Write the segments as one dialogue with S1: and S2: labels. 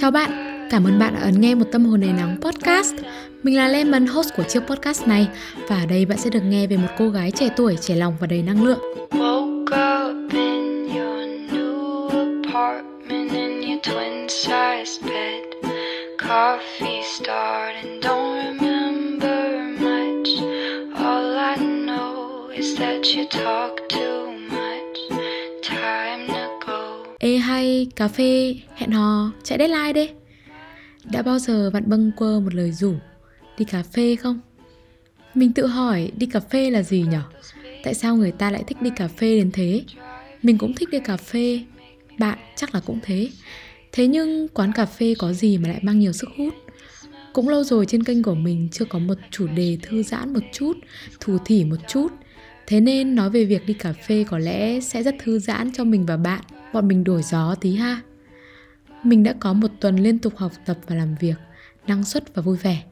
S1: Chào bạn, cảm ơn bạn đã ấn nghe một tâm hồn đầy nắng podcast. Mình là Lemon, host của chiếc podcast này và ở đây bạn sẽ được nghe về một cô gái trẻ tuổi, trẻ lòng và đầy năng lượng. Don't remember much. All I know is that you talk Cà phê, hẹn hò, chạy deadline đi. Đã bao giờ bạn bâng quơ một lời rủ đi cà phê không? Mình tự hỏi đi cà phê là gì nhở? Tại sao người ta lại thích đi cà phê đến thế? Mình cũng thích đi cà phê, bạn chắc là cũng thế. Thế nhưng quán cà phê có gì mà lại mang nhiều sức hút? Cũng lâu rồi trên kênh của mình chưa có một chủ đề thư giãn một chút, thủ thỉ một chút. Thế nên nói về việc đi cà phê có lẽ sẽ rất thư giãn cho mình và bạn. Bọn mình đổi gió tí ha. Mình đã có một tuần liên tục học tập và làm việc, năng suất và vui vẻ.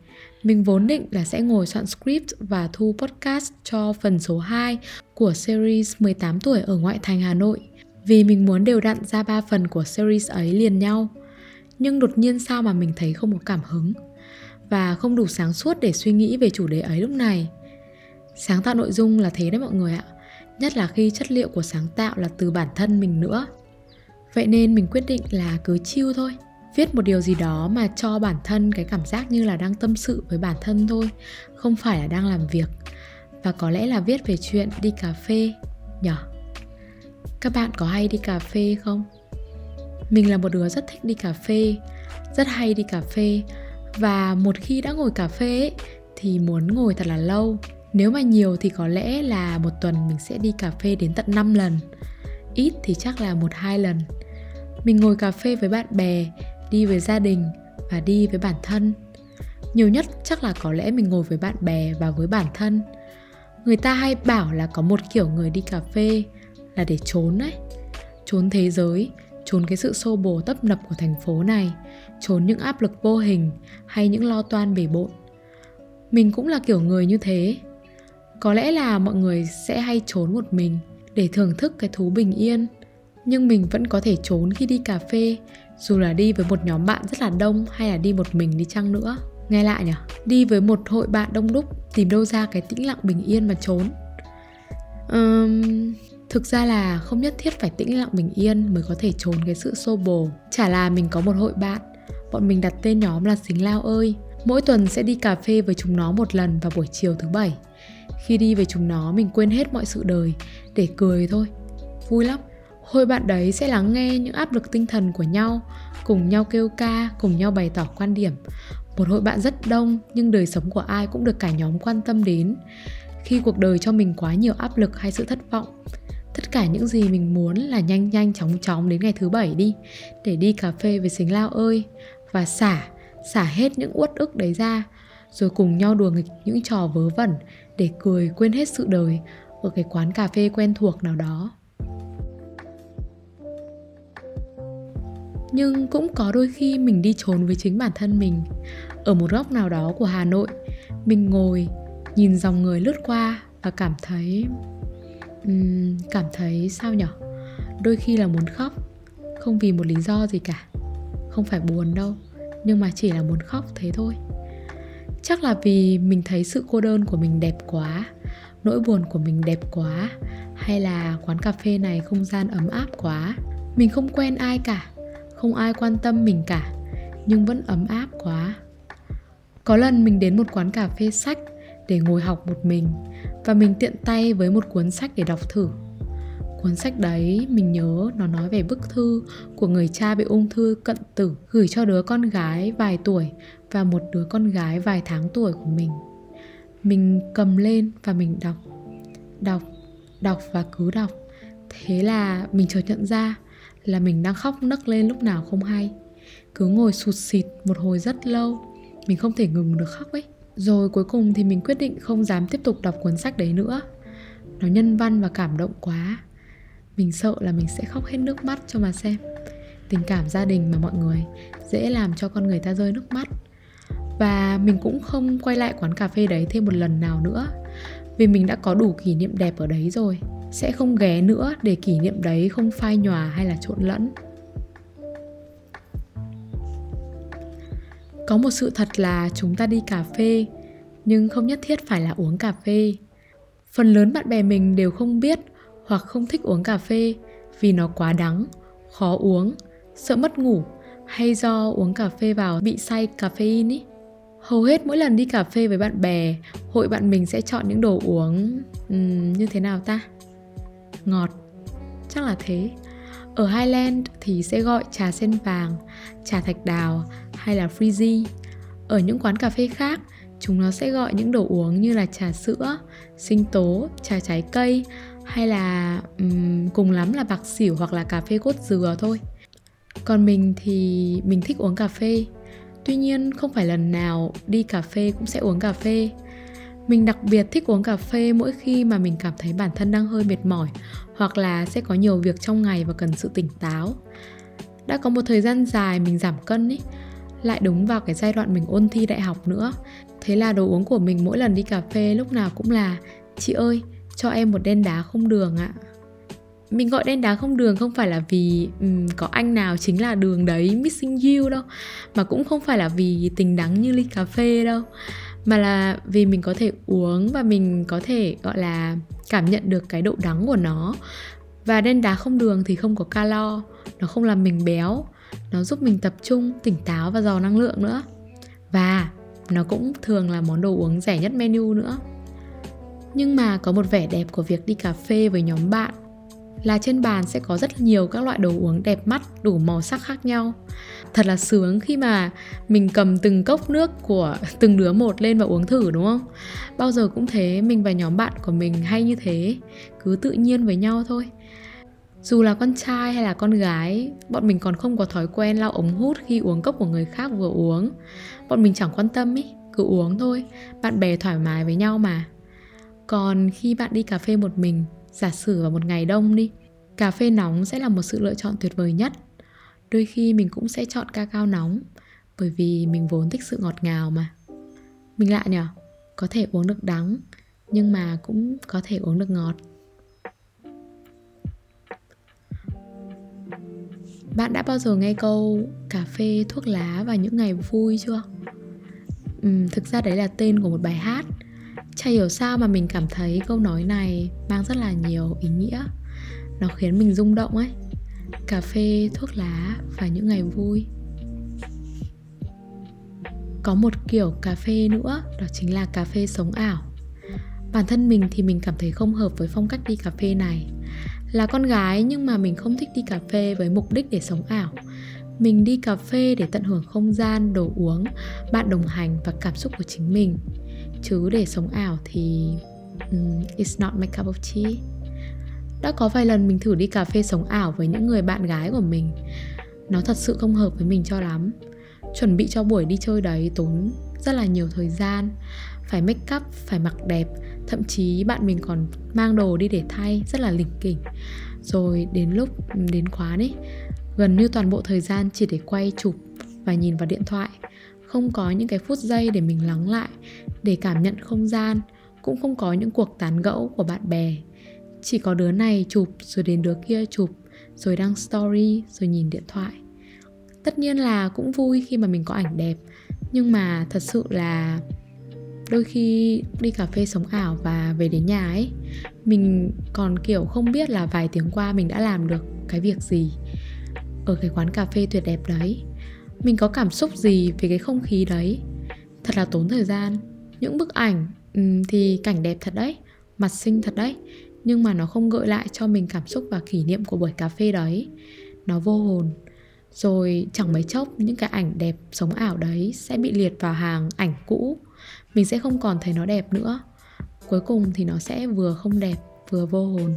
S1: Mình vốn định là sẽ ngồi soạn script và thu podcast cho phần số 2 của series 18 tuổi ở ngoại thành Hà Nội vì mình muốn đều đặn ra ba phần của series ấy liền nhau. Nhưng đột nhiên sao mà mình thấy không có cảm hứng và không đủ sáng suốt để suy nghĩ về chủ đề ấy lúc này. Sáng tạo nội dung là thế đấy mọi người ạ, nhất là khi chất liệu của sáng tạo là từ bản thân mình nữa. Vậy nên mình quyết định là cứ chiêu thôi. Viết một điều gì đó mà cho bản thân cái cảm giác như là đang tâm sự với bản thân thôi không phải là đang làm việc. Và có lẽ là viết về chuyện đi cà phê nhở? Các bạn có hay đi cà phê không? Mình là một đứa rất thích đi cà phê rất hay đi cà phê. Và một khi đã ngồi cà phê ấy, thì muốn ngồi thật là lâu nếu mà nhiều thì có lẽ là một tuần mình sẽ đi cà phê đến tận 5 lần. Ít thì chắc là một hai lần. Mình ngồi cà phê với bạn bè, đi với gia đình và đi với bản thân. Nhiều nhất chắc là có lẽ mình ngồi với bạn bè và với bản thân. Người ta hay bảo là có một kiểu người đi cà phê là để trốn đấy trốn thế giới, trốn cái sự xô bồ tấp nập của thành phố này, trốn những áp lực vô hình hay những lo toan bể bộn. Mình cũng là kiểu người như thế có lẽ là mọi người sẽ hay trốn một mình để thưởng thức cái thú bình yên. Nhưng mình vẫn có thể trốn khi đi cà phê dù là đi với một nhóm bạn rất là đông hay là đi một mình đi chăng nữa. Nghe lại nhỉ? Đi với một hội bạn đông đúc tìm đâu ra cái tĩnh lặng bình yên mà trốn. Um, thực ra là không nhất thiết phải tĩnh lặng bình yên mới có thể trốn cái sự xô bồ. Chả là mình có một hội bạn bọn mình đặt tên nhóm là xính lao ơi. Mỗi tuần sẽ đi cà phê với chúng nó một lần vào buổi chiều thứ bảy khi đi về chúng nó mình quên hết mọi sự đời để cười thôi vui lắm Hội bạn đấy sẽ lắng nghe những áp lực tinh thần của nhau, cùng nhau kêu ca, cùng nhau bày tỏ quan điểm. Một hội bạn rất đông nhưng đời sống của ai cũng được cả nhóm quan tâm đến. Khi cuộc đời cho mình quá nhiều áp lực hay sự thất vọng, tất cả những gì mình muốn là nhanh nhanh chóng chóng đến ngày thứ bảy đi để đi cà phê với xính lao ơi và xả xả hết những uất ức đấy ra rồi cùng nhau đùa nghịch những trò vớ vẩn để cười quên hết sự đời ở cái quán cà phê quen thuộc nào đó. Nhưng cũng có đôi khi mình đi trốn với chính bản thân mình. Ở một góc nào đó của hà nội mình ngồi nhìn dòng người lướt qua và cảm thấy um, cảm thấy sao nhở? Đôi khi là muốn khóc không vì một lý do gì cả. Không phải buồn đâu nhưng mà chỉ là muốn khóc thế thôi chắc là vì mình thấy sự cô đơn của mình đẹp quá, nỗi buồn của mình đẹp quá, hay là quán cà phê này không gian ấm áp quá. Mình không quen ai cả, không ai quan tâm mình cả, nhưng vẫn ấm áp quá. Có lần mình đến một quán cà phê sách để ngồi học một mình, và mình tiện tay với một cuốn sách để đọc thử cuốn sách đấy, mình nhớ nó nói về bức thư của người cha bị ung thư cận tử, gửi cho đứa con gái vài tuổi và một đứa con gái vài tháng tuổi của mình. Mình cầm lên và mình đọc đọc đọc và cứ đọc. Thế là mình chợt nhận ra là mình đang khóc nấc lên lúc nào không hay. Cứ ngồi sụt xịt một hồi rất lâu, mình không thể ngừng được khóc ấy. Rồi cuối cùng thì mình quyết định không dám tiếp tục đọc cuốn sách đấy nữa. Nó nhân văn và cảm động quá mình sợ là mình sẽ khóc hết nước mắt cho mà xem. Tình cảm gia đình mà mọi người dễ làm cho con người ta rơi nước mắt. Và mình cũng không quay lại quán cà phê đấy thêm một lần nào nữa. Vì mình đã có đủ kỷ niệm đẹp ở đấy rồi. Sẽ không ghé nữa để kỷ niệm đấy không phai nhòa hay là trộn lẫn. Có một sự thật là chúng ta đi cà phê, nhưng không nhất thiết phải là uống cà phê. Phần lớn bạn bè mình đều không biết hoặc không thích uống cà phê vì nó quá đắng khó uống sợ mất ngủ hay do uống cà phê vào bị say caffeine ý. Hầu hết mỗi lần đi cà phê với bạn bè hội bạn mình sẽ chọn những đồ uống um, như thế nào ta? Ngọt chắc là thế. Ở Highland thì sẽ gọi trà sen vàng, trà thạch đào hay là freezy. Ở những quán cà phê khác, chúng nó sẽ gọi những đồ uống như là trà sữa, sinh tố, trà trái cây hay là um, cùng lắm là bạc xỉu hoặc là cà phê cốt dừa thôi. Còn mình thì mình thích uống cà phê. Tuy nhiên không phải lần nào đi cà phê cũng sẽ uống cà phê. Mình đặc biệt thích uống cà phê mỗi khi mà mình cảm thấy bản thân đang hơi mệt mỏi hoặc là sẽ có nhiều việc trong ngày và cần sự tỉnh táo. Đã có một thời gian dài mình giảm cân ý, lại đúng vào cái giai đoạn mình ôn thi đại học nữa. Thế là đồ uống của mình mỗi lần đi cà phê lúc nào cũng là Chị ơi, cho em một đen đá không đường ạ. Mình gọi đen đá không đường không phải là vì um, có anh nào chính là đường đấy missing you đâu Mà cũng không phải là vì tình đắng như ly cà phê đâu mà là vì mình có thể uống và mình có thể gọi là cảm nhận được cái độ đắng của nó. Và đen đá không đường thì không có calo nó không làm mình béo nó giúp mình tập trung tỉnh táo và giàu năng lượng nữa. Và nó cũng thường là món đồ uống rẻ nhất menu nữa nhưng mà có một vẻ đẹp của việc đi cà phê với nhóm bạn là trên bàn sẽ có rất nhiều các loại đồ uống đẹp mắt, đủ màu sắc khác nhau. Thật là sướng khi mà mình cầm từng cốc nước của từng đứa một lên và uống thử, đúng không? Bao giờ cũng thế, mình và nhóm bạn của mình hay như thế, cứ tự nhiên với nhau thôi. Dù là con trai hay là con gái, bọn mình còn không có thói quen lau ống hút khi uống cốc của người khác vừa uống. Bọn mình chẳng quan tâm ý, cứ uống thôi, bạn bè thoải mái với nhau mà còn khi bạn đi cà phê một mình giả sử vào một ngày đông đi cà phê nóng sẽ là một sự lựa chọn tuyệt vời nhất. Đôi khi mình cũng sẽ chọn ca cao nóng bởi vì mình vốn thích sự ngọt ngào mà. Mình lạ nhở có thể uống được đắng nhưng mà cũng có thể uống được ngọt. Bạn đã bao giờ nghe câu cà phê thuốc lá vào những ngày vui chưa? Ừ, thực ra đấy là tên của một bài hát chả hiểu sao mà mình cảm thấy câu nói này mang rất là nhiều ý nghĩa. Nó khiến mình rung động ấy. Cà phê, thuốc lá và những ngày vui. Có một kiểu cà phê nữa, đó chính là cà phê sống ảo. Bản thân mình thì mình cảm thấy không hợp với phong cách đi cà phê này. Là con gái nhưng mà mình không thích đi cà phê với mục đích để sống ảo. Mình đi cà phê để tận hưởng không gian, đồ uống, bạn đồng hành và cảm xúc của chính mình chứ để sống ảo thì um, it's not my cup of tea. Đã có vài lần mình thử đi cà phê sống ảo với những người bạn gái của mình. Nó thật sự không hợp với mình cho lắm. Chuẩn bị cho buổi đi chơi đấy tốn rất là nhiều thời gian. Phải make up phải mặc đẹp thậm chí bạn mình còn mang đồ đi để thay rất là lỉnh kỉnh. Rồi đến lúc đến quán ấy gần như toàn bộ thời gian chỉ để quay chụp và nhìn vào điện thoại không có những cái phút giây để mình lắng lại, để cảm nhận không gian, cũng không có những cuộc tán gẫu của bạn bè. Chỉ có đứa này chụp rồi đến đứa kia chụp, rồi đăng story, rồi nhìn điện thoại. Tất nhiên là cũng vui khi mà mình có ảnh đẹp, nhưng mà thật sự là đôi khi đi cà phê sống ảo và về đến nhà ấy, mình còn, kiểu, không biết là vài tiếng qua mình đã làm được cái việc gì ở cái quán cà phê tuyệt đẹp đấy mình có cảm xúc gì về cái không khí đấy? Thật là tốn thời gian. Những bức ảnh thì cảnh đẹp thật đấy, mặt xinh thật đấy, nhưng mà nó không gợi lại cho mình cảm xúc và kỷ niệm của buổi cà phê đấy. Nó vô hồn. Rồi chẳng mấy chốc, những cái ảnh đẹp sống ảo đấy sẽ bị liệt vào hàng ảnh cũ. Mình sẽ không còn thấy nó đẹp nữa. Cuối cùng thì nó sẽ vừa không đẹp, vừa vô hồn.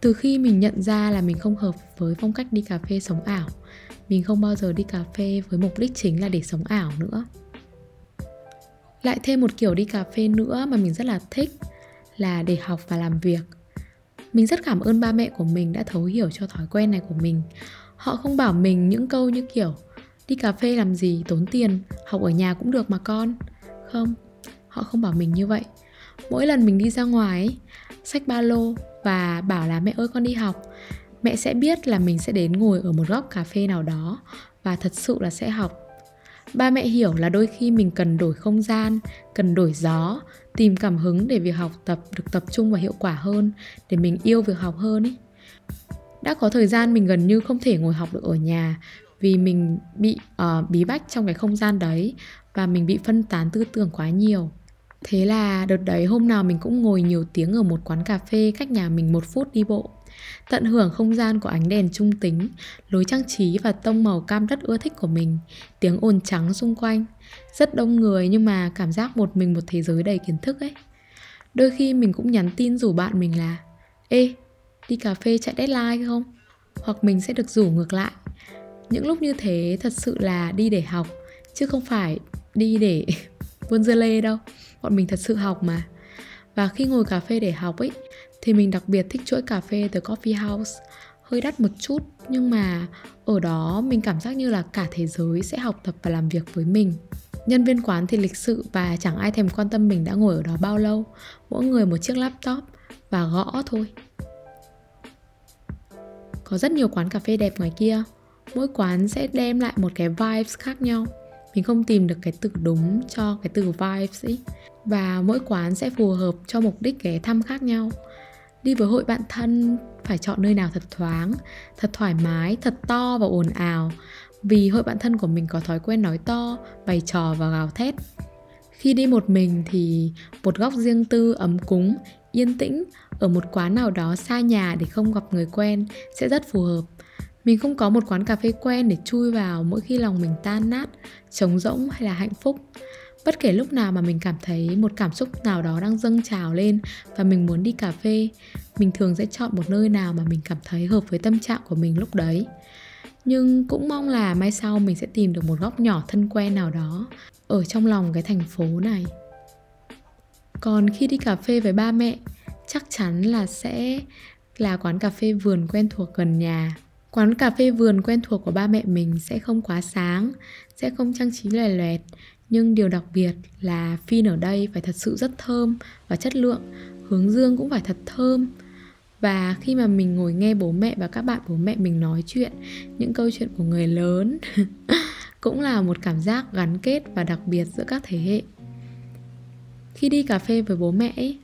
S1: Từ khi mình nhận ra là mình không hợp với phong cách đi cà phê sống ảo mình không bao giờ đi cà phê với mục đích chính là để sống ảo nữa. Lại thêm một kiểu đi cà phê nữa mà mình rất là thích là để học và làm việc. Mình rất cảm ơn ba mẹ của mình đã thấu hiểu cho thói quen này của mình. Họ không bảo mình những câu như kiểu, đi cà phê làm gì, tốn tiền, học ở nhà cũng được mà con. Không, họ không bảo mình như vậy. Mỗi lần mình đi ra ngoài xách ba lô và bảo là mẹ ơi, con đi học mẹ sẽ biết là mình sẽ đến ngồi ở một góc cà phê nào đó và thật sự là sẽ học. Ba mẹ hiểu là đôi khi mình cần đổi không gian cần đổi gió tìm cảm hứng để việc học tập được tập trung và hiệu quả hơn để mình yêu việc học hơn ý đã có thời gian mình gần như không thể ngồi học được ở nhà vì mình bị uh, bí bách trong cái không gian đấy và mình bị phân tán tư tưởng quá nhiều. Thế là đợt đấy hôm nào mình cũng ngồi nhiều tiếng ở một quán cà phê cách nhà mình một phút đi bộ tận hưởng không gian của ánh đèn trung tính, lối trang trí và tông màu cam đất ưa thích của mình, tiếng ồn trắng xung quanh. Rất đông người nhưng mà cảm giác một mình một thế giới đầy kiến thức ấy. Đôi khi mình cũng nhắn tin rủ bạn mình là, ê, đi cà phê chạy deadline không? Hoặc mình sẽ được rủ ngược lại. Những lúc như thế thật sự là đi để học, chứ không phải đi để buôn dưa lê đâu. Bọn mình thật sự học mà. Và khi ngồi cà phê để học ấy thì mình đặc biệt thích chuỗi cà phê The Coffee House. Hơi đắt một chút, nhưng mà ở đó mình cảm giác như là cả thế giới sẽ học tập và làm việc với mình. Nhân viên quán thì lịch sự và chẳng ai thèm quan tâm mình đã ngồi ở đó bao lâu. Mỗi người một chiếc laptop và gõ thôi. Có rất nhiều quán cà phê đẹp ngoài kia. Mỗi quán sẽ đem lại một cái vibes khác nhau. Mình không tìm được cái từ đúng cho cái từ vibes ấy và mỗi quán sẽ phù hợp cho mục đích ghé thăm khác nhau đi với hội bạn thân, phải chọn nơi nào thật thoáng, thật thoải mái, thật to và ồn ào. Vì hội bạn thân của mình có thói quen nói to, bày trò và gào thét. Khi đi một mình thì một góc riêng tư, ấm cúng, yên tĩnh ở một quán nào đó xa nhà để không gặp người quen sẽ rất phù hợp. Mình không có một quán cà phê quen để chui vào mỗi khi lòng mình tan nát, trống rỗng hay là hạnh phúc bất kể lúc nào mà mình cảm thấy một cảm xúc nào đó đang dâng trào lên và mình muốn đi cà phê, mình thường sẽ chọn một nơi nào mà mình cảm thấy hợp với tâm trạng của mình lúc đấy. Nhưng cũng mong là mai sau mình sẽ tìm được một góc nhỏ thân quen nào đó ở trong lòng cái thành phố này. Còn khi đi cà phê với ba mẹ, chắc chắn là sẽ là quán cà phê vườn quen thuộc gần nhà. Quán cà phê vườn quen thuộc của ba mẹ mình sẽ không quá sáng, sẽ không trang trí lòe loẹt nhưng điều đặc biệt là phin ở đây phải thật sự rất thơm và chất lượng hướng dương cũng phải thật thơm. Và khi mà mình ngồi nghe bố mẹ và các bạn bố mẹ mình nói chuyện những câu chuyện của người lớn cũng là một cảm giác gắn kết và đặc biệt giữa các thế hệ. Khi đi cà phê với bố mẹ ấy,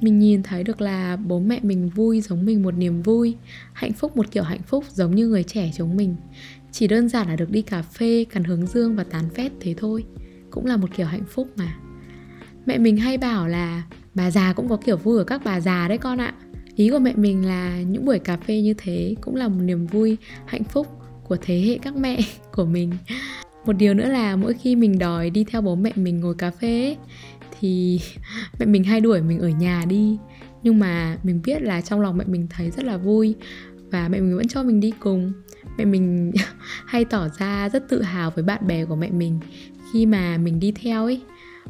S1: mình nhìn thấy được là bố mẹ mình vui giống mình một niềm vui hạnh phúc một kiểu hạnh phúc giống như người trẻ chúng mình. Chỉ đơn giản là được đi cà phê cắn hướng dương và tán phét thế thôi cũng là một kiểu hạnh phúc mà. Mẹ mình hay bảo là bà già cũng có kiểu vui ở các bà già đấy con ạ. Ý của mẹ mình là những buổi cà phê như thế cũng là một niềm vui, hạnh phúc của thế hệ các mẹ của mình. Một điều nữa là mỗi khi mình đòi đi theo bố mẹ mình ngồi cà phê thì mẹ mình hay đuổi mình ở nhà đi. Nhưng mà mình biết là trong lòng mẹ mình thấy rất là vui và mẹ mình vẫn cho mình đi cùng. Mẹ mình hay tỏ ra rất tự hào với bạn bè của mẹ mình khi mà mình đi theo ấy.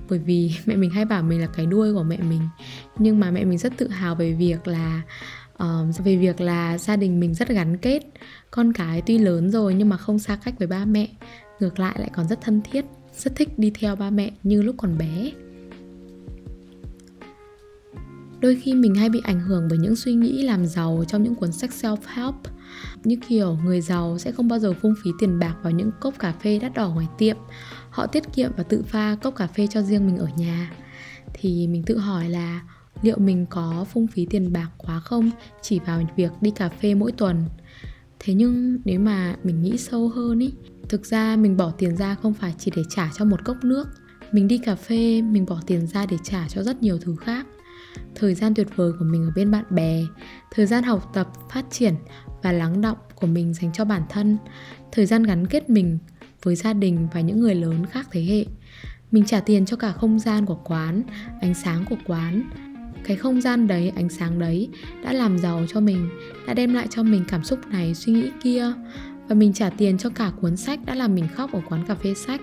S1: Bởi vì mẹ mình hay bảo mình là cái đuôi của mẹ mình. Nhưng mà mẹ mình rất tự hào về việc là uh, về việc là gia đình mình rất gắn kết. Con cái tuy lớn rồi nhưng mà không xa cách với ba mẹ. Ngược lại lại còn rất thân thiết rất thích đi theo ba mẹ như lúc còn bé. Đôi khi mình hay bị ảnh hưởng bởi những suy nghĩ làm giàu trong những cuốn sách self help như kiểu người giàu sẽ không bao giờ phung phí tiền bạc vào những cốc cà phê đắt đỏ ngoài tiệm họ tiết kiệm và tự pha cốc cà phê cho riêng mình ở nhà. Thì mình tự hỏi là liệu mình có phung phí tiền bạc quá không chỉ vào việc đi cà phê mỗi tuần? Thế nhưng nếu mà mình nghĩ sâu hơn ý, thực ra mình bỏ tiền ra không phải chỉ để trả cho một cốc nước. Mình đi cà phê, mình bỏ tiền ra để trả cho rất nhiều thứ khác. Thời gian tuyệt vời của mình ở bên bạn bè, thời gian học tập phát triển và lắng động của mình dành cho bản thân. Thời gian gắn kết mình với gia đình và những người lớn khác thế hệ. Mình trả tiền cho cả không gian của quán, ánh sáng của quán. Cái không gian đấy, ánh sáng đấy đã làm giàu cho mình, đã đem lại cho mình cảm xúc này, suy nghĩ kia. Và mình trả tiền cho cả cuốn sách đã làm mình khóc ở quán cà phê sách.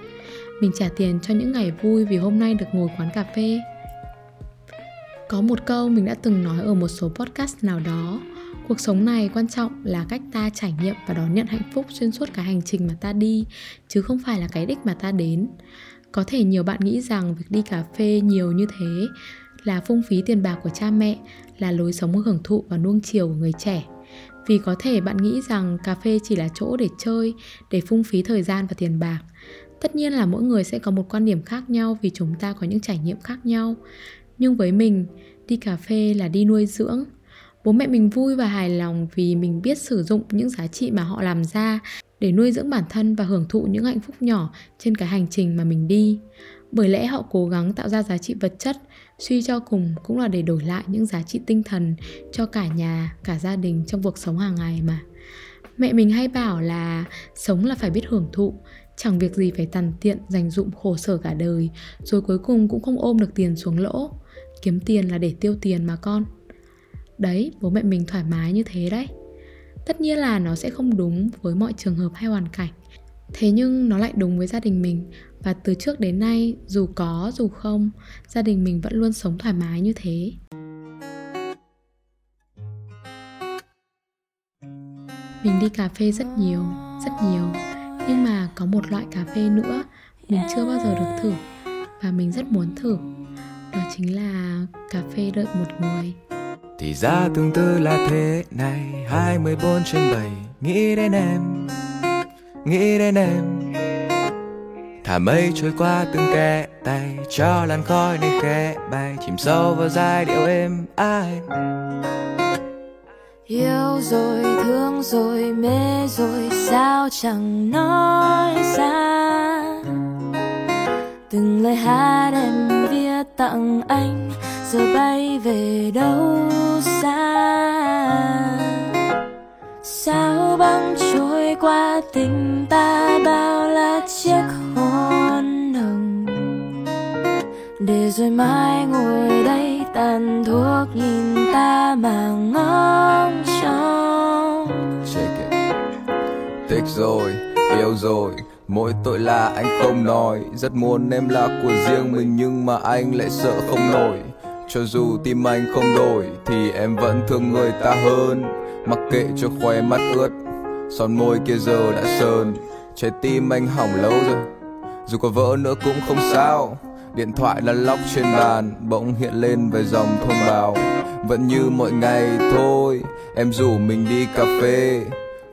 S1: Mình trả tiền cho những ngày vui vì hôm nay được ngồi quán cà phê. Có một câu mình đã từng nói ở một số podcast nào đó cuộc sống này quan trọng là cách ta trải nghiệm và đón nhận hạnh phúc xuyên suốt cả hành trình mà ta đi, chứ không phải là cái đích mà ta đến. Có thể nhiều bạn nghĩ rằng việc đi cà phê nhiều như thế là phung phí tiền bạc của cha mẹ, là lối sống hưởng thụ và nuông chiều của người trẻ. Vì có thể bạn nghĩ rằng cà phê chỉ là chỗ để chơi, để phung phí thời gian và tiền bạc. Tất nhiên là mỗi người sẽ có một quan điểm khác nhau vì chúng ta có những trải nghiệm khác nhau. Nhưng với mình, đi cà phê là đi nuôi dưỡng bố mẹ mình vui và hài lòng vì mình biết sử dụng những giá trị mà họ làm ra để nuôi dưỡng bản thân và hưởng thụ những hạnh phúc nhỏ trên cái hành trình mà mình đi. Bởi lẽ họ cố gắng tạo ra giá trị vật chất, suy cho cùng cũng là để đổi lại những giá trị tinh thần cho cả nhà, cả gia đình trong cuộc sống hàng ngày mà. Mẹ mình hay bảo là sống là phải biết hưởng thụ, chẳng việc gì phải tằn tiện dành dụm khổ sở cả đời, rồi cuối cùng cũng không ôm được tiền xuống lỗ. Kiếm tiền là để tiêu tiền mà con đấy, bố mẹ mình thoải mái như thế đấy. Tất nhiên là nó sẽ không đúng với mọi trường hợp hay hoàn cảnh. Thế nhưng nó lại đúng với gia đình mình. Và từ trước đến nay, dù có, dù không, gia đình mình vẫn luôn sống thoải mái như thế. Mình đi cà phê rất nhiều rất nhiều. Nhưng mà có một loại cà phê nữa mình chưa bao giờ được thử. Và mình rất muốn thử. Đó chính là cà phê đợi một người
S2: thì ra tương tư là thế này 24 trên 7 Nghĩ đến em Nghĩ đến em. Thả mây trôi qua từng kẽ tay Cho làn khói này khẽ bay Chìm sâu vào giai điệu êm ai.
S3: Yêu rồi, thương rồi, mê rồi Sao chẳng nói ra? Từng lời hát em viết tặng anh Giờ bay về đâu xa? Sao băng trôi qua tình ta Bao là chiếc hôn nồng? Để rồi mai ngồi đây tàn thuốc nhìn ta mà ngóng trông.
S2: Thích rồi, yêu rồi Mỗi tội là anh không nói. Rất muốn em là của riêng mình Nhưng mà anh lại sợ không nổi. Cho dù tim anh không đổi Thì em vẫn thương người ta hơn. Mặc kệ cho khoe mắt ướt, Son môi kia giờ đã sơn Trái tim anh hỏng lâu rồi, Dù có vỡ nữa cũng không sao. Điện thoại là lóc trên bàn, Bỗng hiện lên vài dòng thông báo. Vẫn như mọi ngày thôi, Em rủ mình đi cà phê.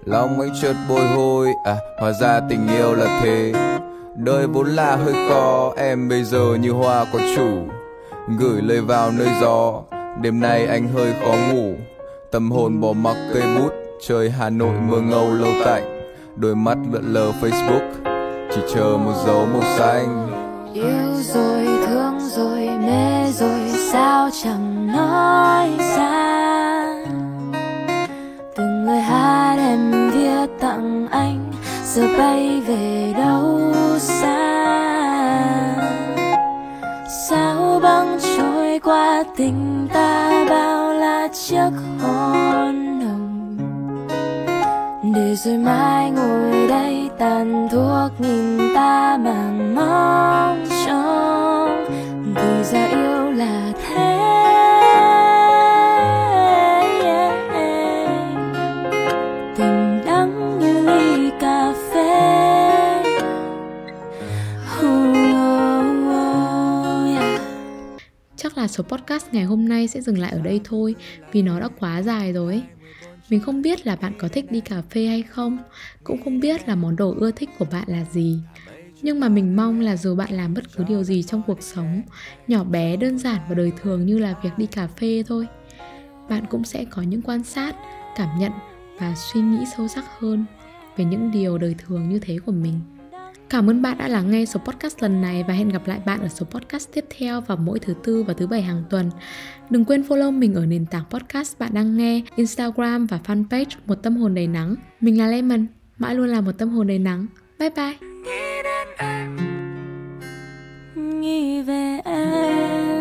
S2: Lòng anh chợt bồi hồi À hóa ra tình yêu là thế. Đời vốn là hơi khó, Em bây giờ như hoa có chủ. Gửi lời vào nơi gió. Đêm nay anh hơi khó ngủ. Tâm hồn bỏ mặc cây bút Trời Hà Nội mưa ngâu lâu tạnh. Đôi mắt lượn lờ Facebook Chỉ chờ một dấu màu xanh.
S3: Yêu rồi, thương rồi, mê rồi Sao chẳng nói ra? Từng lời hát em viết tặng anh Giờ bay về đâu? Sao băng trôi qua, tình ta Bao là chiếc hôn nồng. Để rồi mai ngồi đây tàn thuốc nhìn ta mà mong trông. Thì ra yêu là thế.
S1: Là số podcast ngày hôm nay sẽ dừng lại ở đây thôi, vì nó đã quá dài rồi. Mình không biết là bạn có thích đi cà phê hay không, cũng không biết là món đồ ưa thích của bạn là gì. Nhưng mà mình mong là dù bạn làm bất cứ điều gì trong cuộc sống, nhỏ bé, đơn giản và đời thường như là việc đi cà phê thôi, bạn cũng sẽ có những quan sát, cảm nhận và suy nghĩ sâu sắc hơn về những điều đời thường như thế của mình. Cảm ơn bạn đã lắng nghe số podcast lần này và hẹn gặp lại bạn ở số podcast tiếp theo vào mỗi thứ tư và thứ bảy hàng tuần. Đừng quên follow mình ở nền tảng podcast bạn đang nghe, Instagram và fanpage Một Tâm Hồn Đầy Nắng. Mình là Lemon, mãi luôn là một tâm hồn đầy nắng. Bye bye! Nghĩ về em